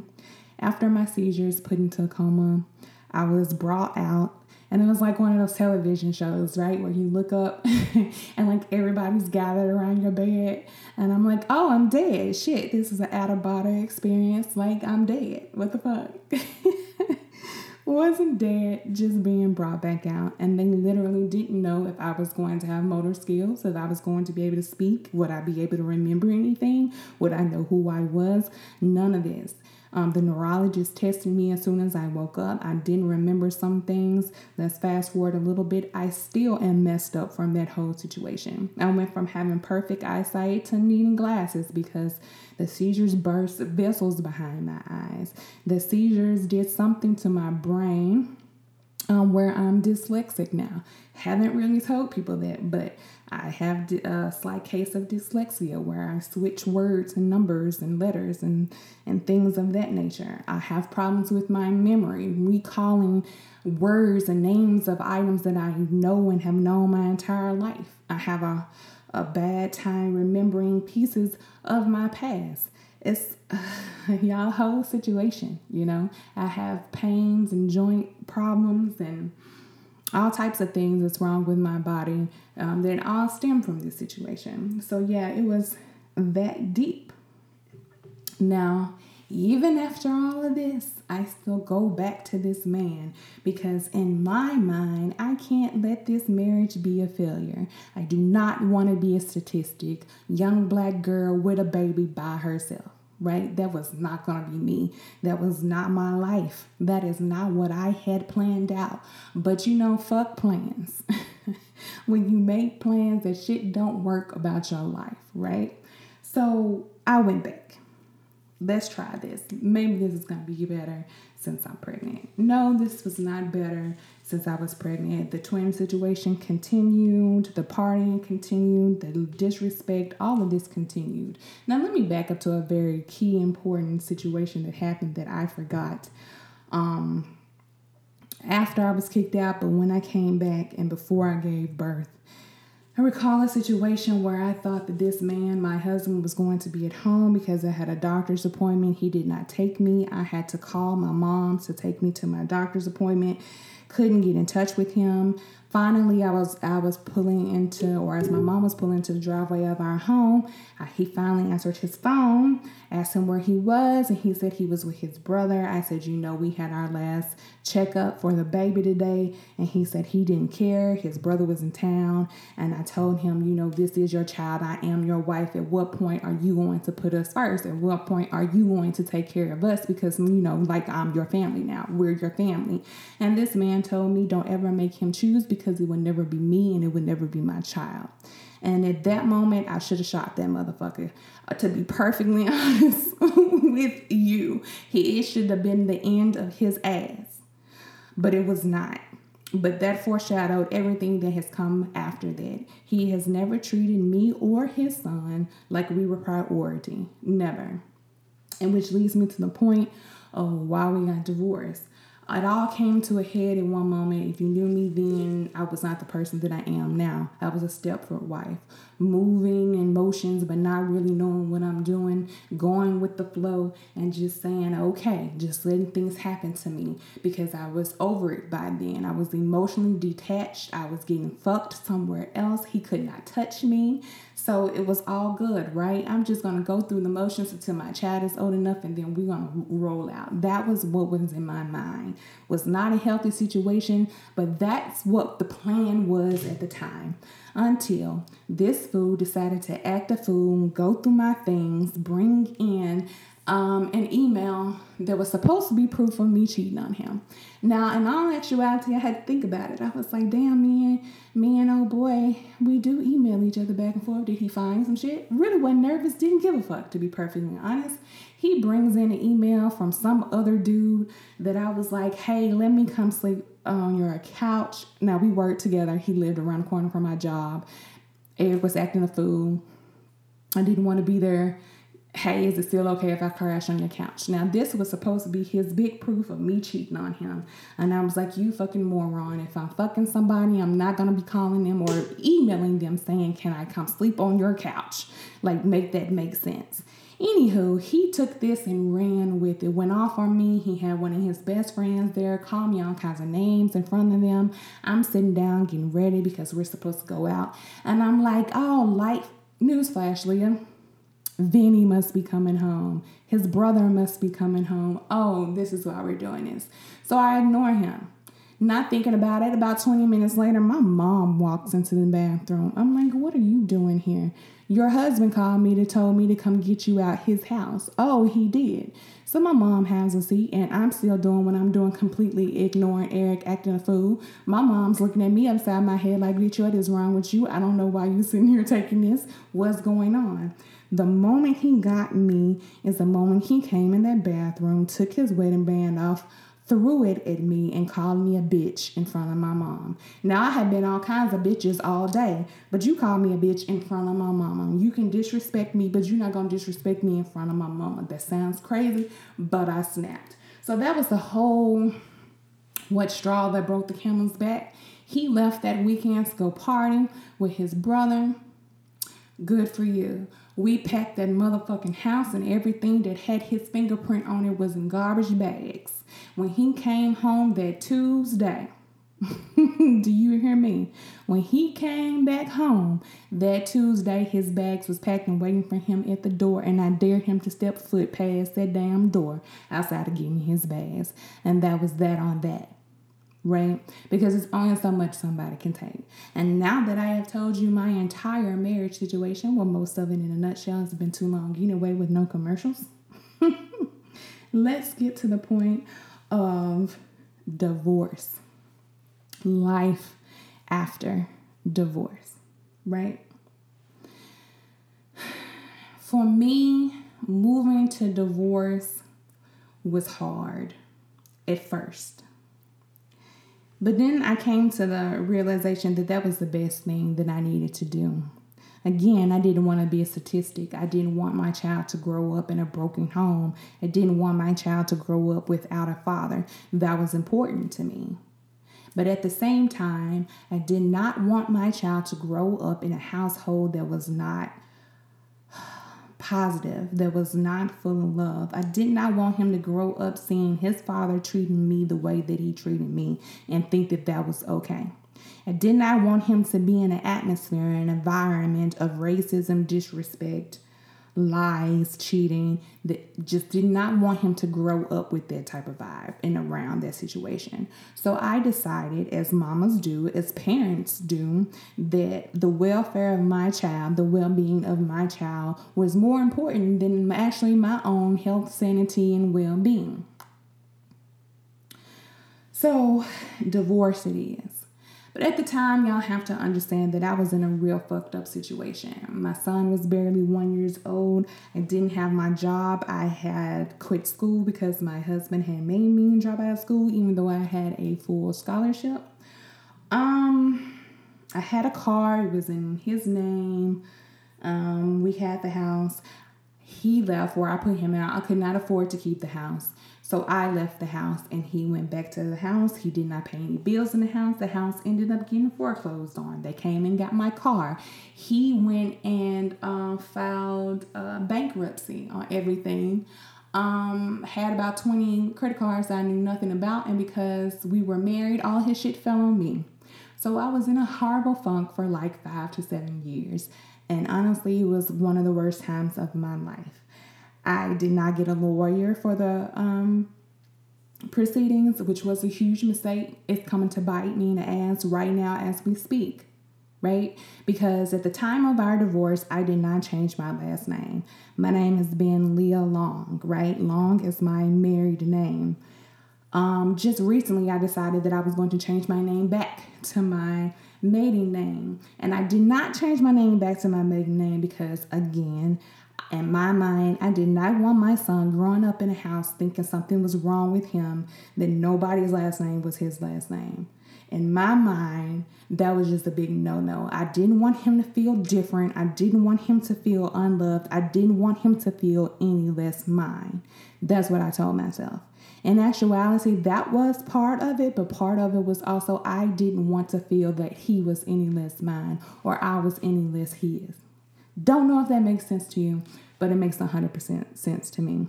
[SPEAKER 1] after my seizures put into a coma, I was brought out and it was like one of those television shows, right? Where you look up and like everybody's gathered around your bed. And I'm like, oh, I'm dead. Shit, this is an out of body experience. Like, I'm dead. What the fuck? wasn't dead, just being brought back out. And they literally didn't know if I was going to have motor skills, if I was going to be able to speak, would I be able to remember anything, would I know who I was? None of this. Um, the neurologist tested me as soon as I woke up. I didn't remember some things. Let's fast forward a little bit. I still am messed up from that whole situation. I went from having perfect eyesight to needing glasses because the seizures burst vessels behind my eyes. The seizures did something to my brain um, where I'm dyslexic now. Haven't really told people that, but I have a slight case of dyslexia where I switch words and numbers and letters and, and things of that nature. I have problems with my memory, recalling words and names of items that I know and have known my entire life. I have a, a bad time remembering pieces of my past. It's uh, y'all whole situation, you know. I have pains and joint problems and all types of things that's wrong with my body um, that all stem from this situation. So, yeah, it was that deep. Now, even after all of this, I still go back to this man because, in my mind, I can't let this marriage be a failure. I do not want to be a statistic, young black girl with a baby by herself right? That was not going to be me. That was not my life. That is not what I had planned out. But you know, fuck plans. when you make plans that shit don't work about your life, right? So I went back. Let's try this. Maybe this is going to be better since I'm pregnant. No, this was not better since I was pregnant. The twin situation continued, the partying continued, the disrespect, all of this continued. Now, let me back up to a very key, important situation that happened that I forgot. Um, after I was kicked out, but when I came back and before I gave birth, I recall a situation where I thought that this man, my husband, was going to be at home because I had a doctor's appointment. He did not take me. I had to call my mom to take me to my doctor's appointment couldn't get in touch with him. Finally, I was I was pulling into, or as my mom was pulling into the driveway of our home, uh, he finally answered his phone, asked him where he was, and he said he was with his brother. I said, you know, we had our last checkup for the baby today, and he said he didn't care. His brother was in town, and I told him, you know, this is your child. I am your wife. At what point are you going to put us first? At what point are you going to take care of us? Because you know, like I'm your family now. We're your family. And this man told me, don't ever make him choose because because it would never be me and it would never be my child. And at that moment, I should have shot that motherfucker. Uh, to be perfectly honest with you, he, it should have been the end of his ass. But it was not. But that foreshadowed everything that has come after that. He has never treated me or his son like we were priority. Never. And which leads me to the point of why we got divorced. It all came to a head in one moment. If you knew me then, I was not the person that I am now. I was a Stepford wife, moving in motions, but not really knowing what I'm doing, going with the flow, and just saying, okay, just letting things happen to me because I was over it by then. I was emotionally detached. I was getting fucked somewhere else. He could not touch me. So it was all good, right? I'm just going to go through the motions until my child is old enough and then we're going to roll out. That was what was in my mind. Was not a healthy situation, but that's what the plan was at the time. Until this fool decided to act a fool, go through my things, bring in um, an email that was supposed to be proof of me cheating on him. Now, in all actuality, I had to think about it. I was like, damn, man, me and old boy, we do email each other back and forth. Did he find some shit? Really wasn't nervous, didn't give a fuck, to be perfectly honest. He brings in an email from some other dude that I was like, hey, let me come sleep on your couch. Now, we worked together. He lived around the corner from my job. Eric was acting a fool. I didn't want to be there hey, is it still okay if I crash on your couch? Now, this was supposed to be his big proof of me cheating on him. And I was like, you fucking moron. If I'm fucking somebody, I'm not going to be calling them or emailing them saying, can I come sleep on your couch? Like, make that make sense. Anywho, he took this and ran with it, went off on me. He had one of his best friends there, called me all kinds of names in front of them. I'm sitting down getting ready because we're supposed to go out. And I'm like, oh, light newsflash, Leah Vinny must be coming home. His brother must be coming home. Oh, this is why we're doing this. So I ignore him. Not thinking about it, about 20 minutes later, my mom walks into the bathroom. I'm like, what are you doing here? Your husband called me to told me to come get you out his house. Oh, he did. So my mom has a seat and I'm still doing what I'm doing, completely ignoring Eric acting a fool. My mom's looking at me upside my head like, bitch, what is wrong with you? I don't know why you sitting here taking this. What's going on? The moment he got me is the moment he came in that bathroom, took his wedding band off, threw it at me, and called me a bitch in front of my mom. Now, I have been all kinds of bitches all day, but you call me a bitch in front of my mama. You can disrespect me, but you're not going to disrespect me in front of my mama. That sounds crazy, but I snapped. So that was the whole what straw that broke the camel's back. He left that weekend to go party with his brother. Good for you. We packed that motherfucking house and everything that had his fingerprint on it was in garbage bags. When he came home that Tuesday, do you hear me? When he came back home that Tuesday, his bags was packed and waiting for him at the door, and I dared him to step foot past that damn door outside of getting his bags. And that was that on that right? Because it's only so much somebody can take. And now that I have told you my entire marriage situation, well, most of it in a nutshell it's been too long, away with no commercials. Let's get to the point of divorce, life after divorce, right? For me, moving to divorce was hard at first but then I came to the realization that that was the best thing that I needed to do. Again, I didn't want to be a statistic. I didn't want my child to grow up in a broken home. I didn't want my child to grow up without a father. That was important to me. But at the same time, I did not want my child to grow up in a household that was not positive, that was not full of love. I did not want him to grow up seeing his father treating me the way that he treated me and think that that was okay. I did not want him to be in an atmosphere, an environment of racism, disrespect, lies, cheating, that just did not want him to grow up with that type of vibe and around that situation. So I decided, as mamas do, as parents do, that the welfare of my child, the well being of my child, was more important than actually my own health, sanity, and well being. So, divorce it is. But at the time, y'all have to understand that I was in a real fucked up situation. My son was barely one years old. I didn't have my job. I had quit school because my husband had made me drop out of school, even though I had a full scholarship. Um, I had a car. It was in his name. Um, we had the house. He left where I put him out. I could not afford to keep the house. So I left the house and he went back to the house. He did not pay any bills in the house. The house ended up getting foreclosed on. They came and got my car. He went and uh, filed uh, bankruptcy on everything. Um, had about 20 credit cards I knew nothing about, and because we were married, all his shit fell on me. So I was in a horrible funk for like five to seven years. And honestly, it was one of the worst times of my life. I did not get a lawyer for the um, proceedings, which was a huge mistake. It's coming to bite me in the ass right now as we speak, right? Because at the time of our divorce, I did not change my last name. My name has been Leah Long, right? Long is my married name. Um, just recently, I decided that I was going to change my name back to my maiden name. And I did not change my name back to my maiden name because, again, in my mind, I did not want my son growing up in a house thinking something was wrong with him, that nobody's last name was his last name. In my mind, that was just a big no no. I didn't want him to feel different. I didn't want him to feel unloved. I didn't want him to feel any less mine. That's what I told myself. In actuality, that was part of it, but part of it was also I didn't want to feel that he was any less mine or I was any less his. Don't know if that makes sense to you, but it makes 100% sense to me.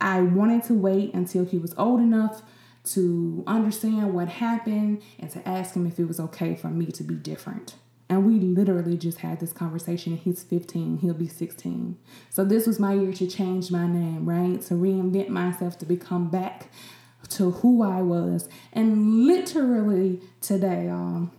[SPEAKER 1] I wanted to wait until he was old enough to understand what happened and to ask him if it was okay for me to be different. And we literally just had this conversation. He's 15, he'll be 16. So this was my year to change my name, right? To reinvent myself, to become back to who I was. And literally today, um,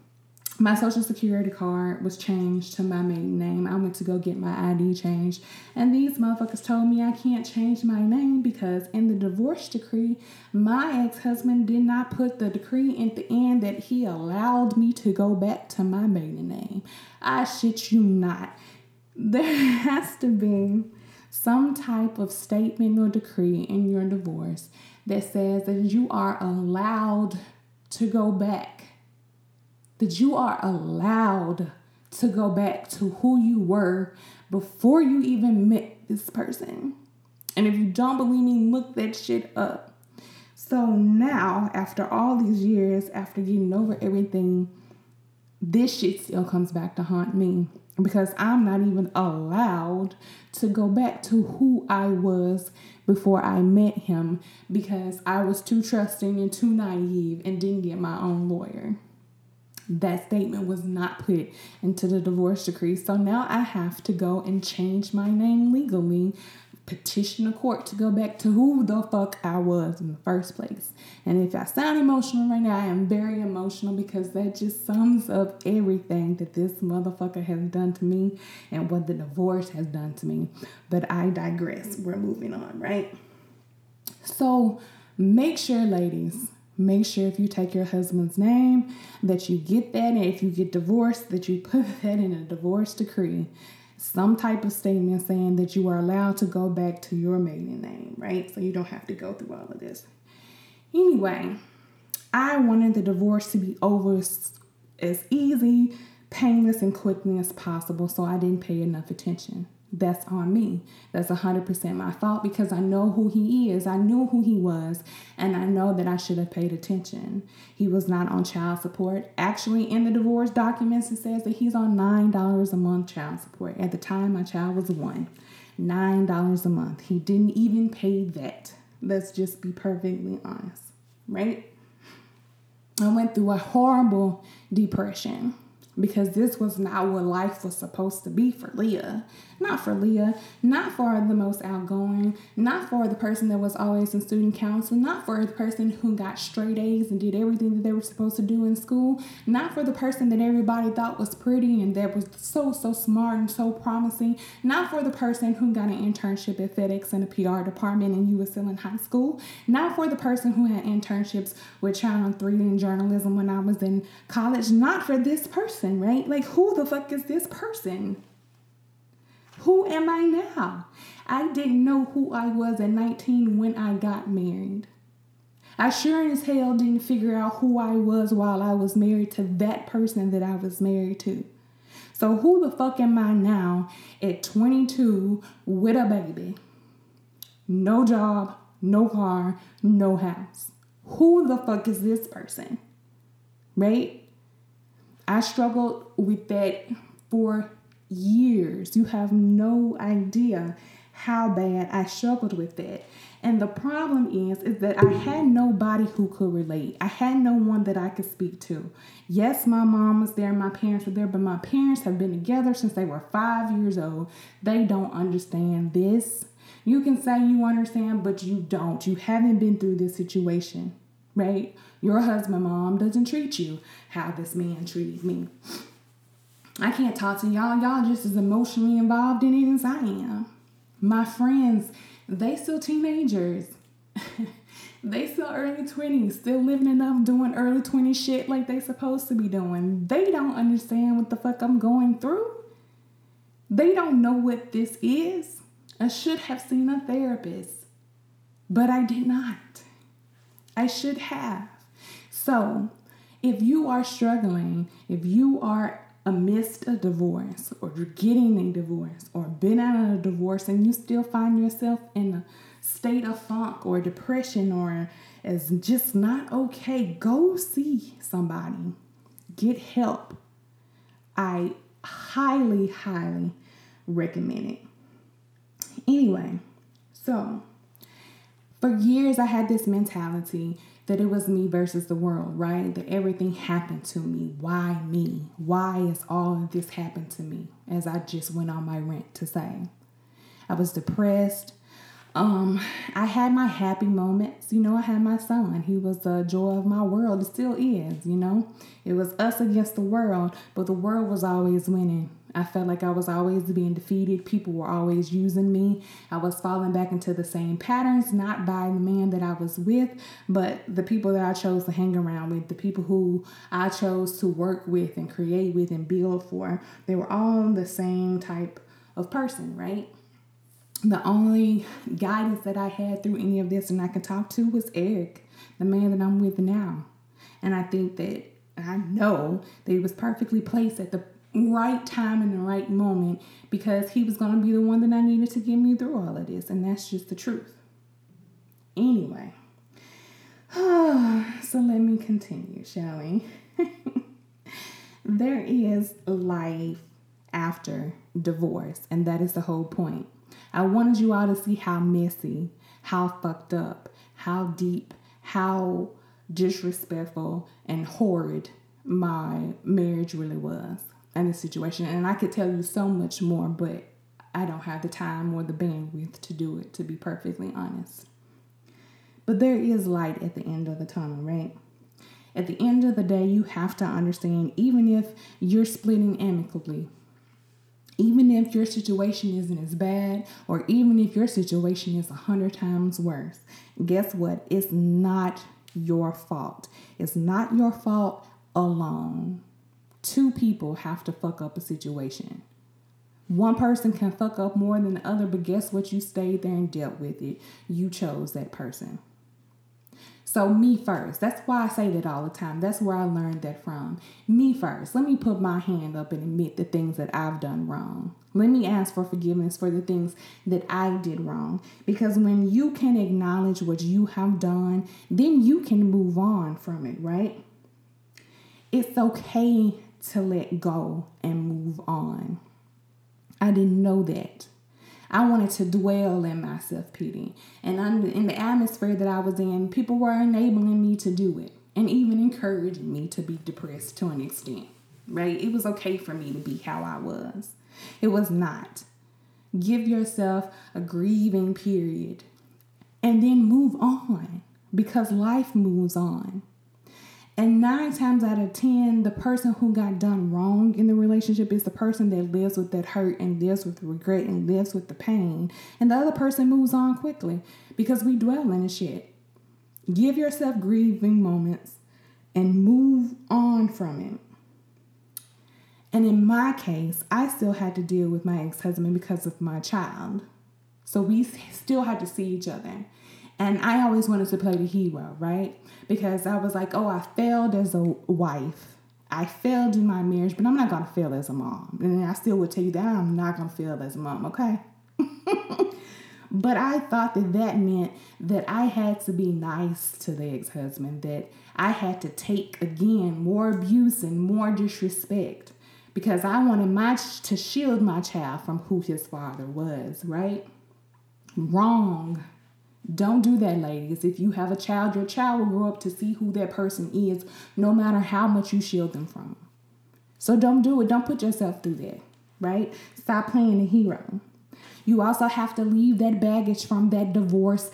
[SPEAKER 1] my social security card was changed to my maiden name. I went to go get my ID changed, and these motherfuckers told me I can't change my name because in the divorce decree, my ex husband did not put the decree at the end that he allowed me to go back to my maiden name. I shit you not. There has to be some type of statement or decree in your divorce that says that you are allowed to go back that you are allowed to go back to who you were before you even met this person. And if you don't believe me, look that shit up. So now, after all these years, after getting over everything, this shit still comes back to haunt me because I'm not even allowed to go back to who I was before I met him because I was too trusting and too naive and didn't get my own lawyer that statement was not put into the divorce decree. So now I have to go and change my name legally, petition the court to go back to who the fuck I was in the first place. And if I sound emotional right now, I am very emotional because that just sums up everything that this motherfucker has done to me and what the divorce has done to me. But I digress. We're moving on, right? So make sure, ladies, Make sure if you take your husband's name that you get that, and if you get divorced, that you put that in a divorce decree. Some type of statement saying that you are allowed to go back to your maiden name, right? So you don't have to go through all of this. Anyway, I wanted the divorce to be over as easy, painless, and quickly as possible, so I didn't pay enough attention that's on me. That's 100% my fault because I know who he is. I knew who he was, and I know that I should have paid attention. He was not on child support. Actually, in the divorce documents, it says that he's on $9 a month child support. At the time, my child was one. $9 a month. He didn't even pay that. Let's just be perfectly honest, right? I went through a horrible depression because this was not what life was supposed to be for Leah. Not for Leah, not for the most outgoing, not for the person that was always in student council, not for the person who got straight A's and did everything that they were supposed to do in school, not for the person that everybody thought was pretty and that was so, so smart and so promising, not for the person who got an internship at FedEx in the PR department and you were still in high school, not for the person who had internships with Channel 3 and journalism when I was in college, not for this person, right? Like, who the fuck is this person? Who am I now? I didn't know who I was at 19 when I got married. I sure as hell didn't figure out who I was while I was married to that person that I was married to. So, who the fuck am I now at 22 with a baby? No job, no car, no house. Who the fuck is this person? Right? I struggled with that for years. You have no idea how bad I struggled with that. And the problem is is that I had nobody who could relate. I had no one that I could speak to. Yes, my mom was there, my parents were there, but my parents have been together since they were 5 years old. They don't understand this. You can say you understand, but you don't. You haven't been through this situation, right? Your husband, mom, doesn't treat you how this man treated me. I can't talk to y'all. Y'all just as emotionally involved in it as I am. My friends, they still teenagers. they still early 20s, still living enough doing early 20 shit like they supposed to be doing. They don't understand what the fuck I'm going through. They don't know what this is. I should have seen a therapist, but I did not. I should have. So, if you are struggling, if you are amidst a divorce or getting a divorce or been out of a divorce and you still find yourself in a state of funk or depression or is just not okay, go see somebody. Get help. I highly, highly recommend it. Anyway, so for years I had this mentality that it was me versus the world, right? That everything happened to me. Why me? Why is all of this happened to me? As I just went on my rant to say. I was depressed. Um, I had my happy moments. You know, I had my son. He was the joy of my world. It still is, you know. It was us against the world, but the world was always winning. I felt like I was always being defeated. People were always using me. I was falling back into the same patterns, not by the man that I was with, but the people that I chose to hang around with, the people who I chose to work with and create with and build for. They were all the same type of person, right? The only guidance that I had through any of this and I could talk to was Eric, the man that I'm with now. And I think that I know that he was perfectly placed at the right time and the right moment because he was going to be the one that I needed to get me through all of this. And that's just the truth. Anyway, so let me continue, shall we? there is life after divorce, and that is the whole point. I wanted you all to see how messy, how fucked up, how deep, how disrespectful, and horrid my marriage really was and the situation. And I could tell you so much more, but I don't have the time or the bandwidth to do it, to be perfectly honest. But there is light at the end of the tunnel, right? At the end of the day, you have to understand, even if you're splitting amicably, even if your situation isn't as bad, or even if your situation is a hundred times worse, guess what? It's not your fault. It's not your fault alone two people have to fuck up a situation. One person can fuck up more than the other, but guess what? You stayed there and dealt with it. You chose that person. So, me first. That's why I say that all the time. That's where I learned that from. Me first. Let me put my hand up and admit the things that I've done wrong. Let me ask for forgiveness for the things that I did wrong. Because when you can acknowledge what you have done, then you can move on from it, right? It's okay to let go and move on. I didn't know that. I wanted to dwell in my self pity. And under, in the atmosphere that I was in, people were enabling me to do it and even encouraging me to be depressed to an extent, right? It was okay for me to be how I was. It was not. Give yourself a grieving period and then move on because life moves on. And nine times out of 10, the person who got done wrong in the relationship is the person that lives with that hurt and lives with regret and lives with the pain. And the other person moves on quickly because we dwell in the shit. Give yourself grieving moments and move on from it. And in my case, I still had to deal with my ex husband because of my child. So we still had to see each other. And I always wanted to play the hero, right? Because I was like, oh, I failed as a wife. I failed in my marriage, but I'm not gonna fail as a mom. And I still would tell you that I'm not gonna fail as a mom, okay? But I thought that that meant that I had to be nice to the ex husband, that I had to take again more abuse and more disrespect because I wanted my to shield my child from who his father was, right? Wrong. Don't do that, ladies. If you have a child, your child will grow up to see who that person is, no matter how much you shield them from. So don't do it. Don't put yourself through that, right? Stop playing the hero. You also have to leave that baggage from that divorce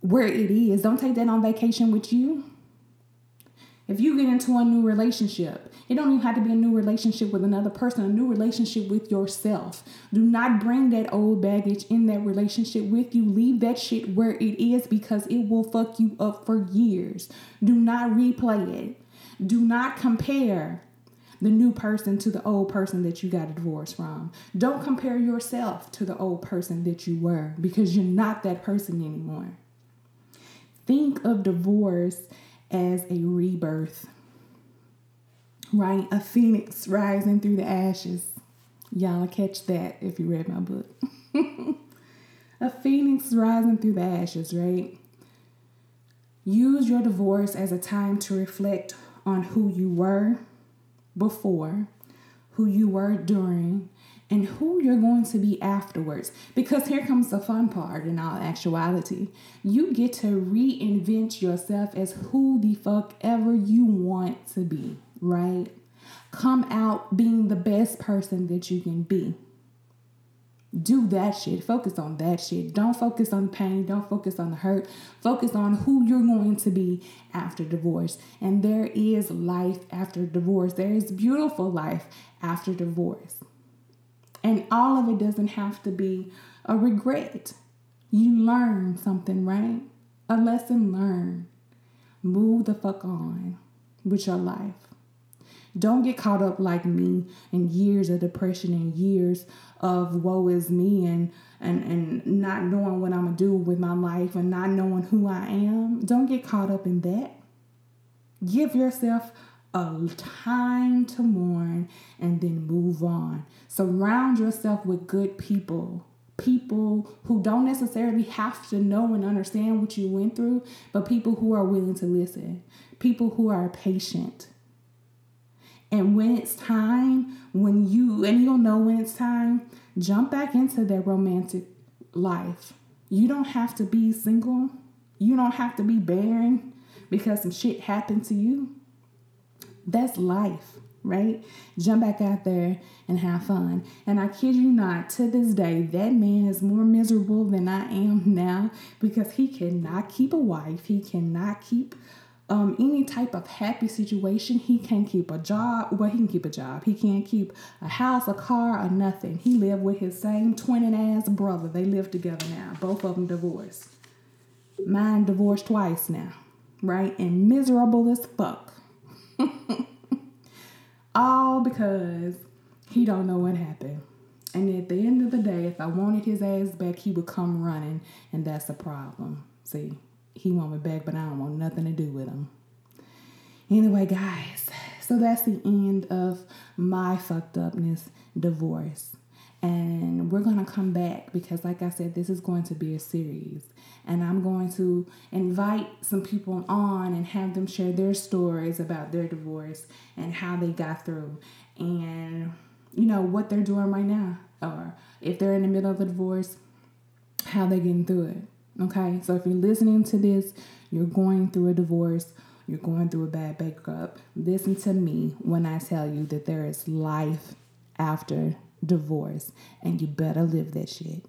[SPEAKER 1] where it is. Don't take that on vacation with you. If you get into a new relationship, it don't even have to be a new relationship with another person, a new relationship with yourself. Do not bring that old baggage in that relationship with you. Leave that shit where it is because it will fuck you up for years. Do not replay it. Do not compare the new person to the old person that you got a divorce from. Don't compare yourself to the old person that you were because you're not that person anymore. Think of divorce as a rebirth, right? A phoenix rising through the ashes. Y'all catch that if you read my book. a phoenix rising through the ashes, right? Use your divorce as a time to reflect on who you were before, who you were during, and who you're going to be afterwards. Because here comes the fun part in all actuality. You get to reinvent yourself as who the fuck ever you want to be, right? Come out being the best person that you can be. Do that shit. Focus on that shit. Don't focus on pain. Don't focus on the hurt. Focus on who you're going to be after divorce. And there is life after divorce. There is beautiful life after divorce. And all of it doesn't have to be a regret. You learn something, right? A lesson learned. Move the fuck on with your life. Don't get caught up like me in years of depression and years of woe is me and and and not knowing what I'm gonna do with my life and not knowing who I am. Don't get caught up in that. Give yourself a time to mourn and then move on. Surround yourself with good people. People who don't necessarily have to know and understand what you went through, but people who are willing to listen. People who are patient. And when it's time, when you, and you'll know when it's time, jump back into that romantic life. You don't have to be single. You don't have to be barren because some shit happened to you. That's life, right? Jump back out there and have fun. And I kid you not, to this day, that man is more miserable than I am now because he cannot keep a wife. He cannot keep um, any type of happy situation. He can't keep a job. Well, he can keep a job. He can't keep a house, a car, or nothing. He lived with his same twin ass brother. They live together now. Both of them divorced. Mine divorced twice now, right? And miserable as fuck. All because he don't know what happened. And at the end of the day, if I wanted his ass back, he would come running, and that's a problem. See, he want me back, but I don't want nothing to do with him. Anyway, guys, so that's the end of my fucked upness divorce. And we're to come back because, like I said, this is going to be a series. And I'm going to invite some people on and have them share their stories about their divorce and how they got through and, you know, what they're doing right now. Or if they're in the middle of a divorce, how they're getting through it. Okay? So if you're listening to this, you're going through a divorce, you're going through a bad breakup, listen to me when I tell you that there is life after divorce, and you better live that shit.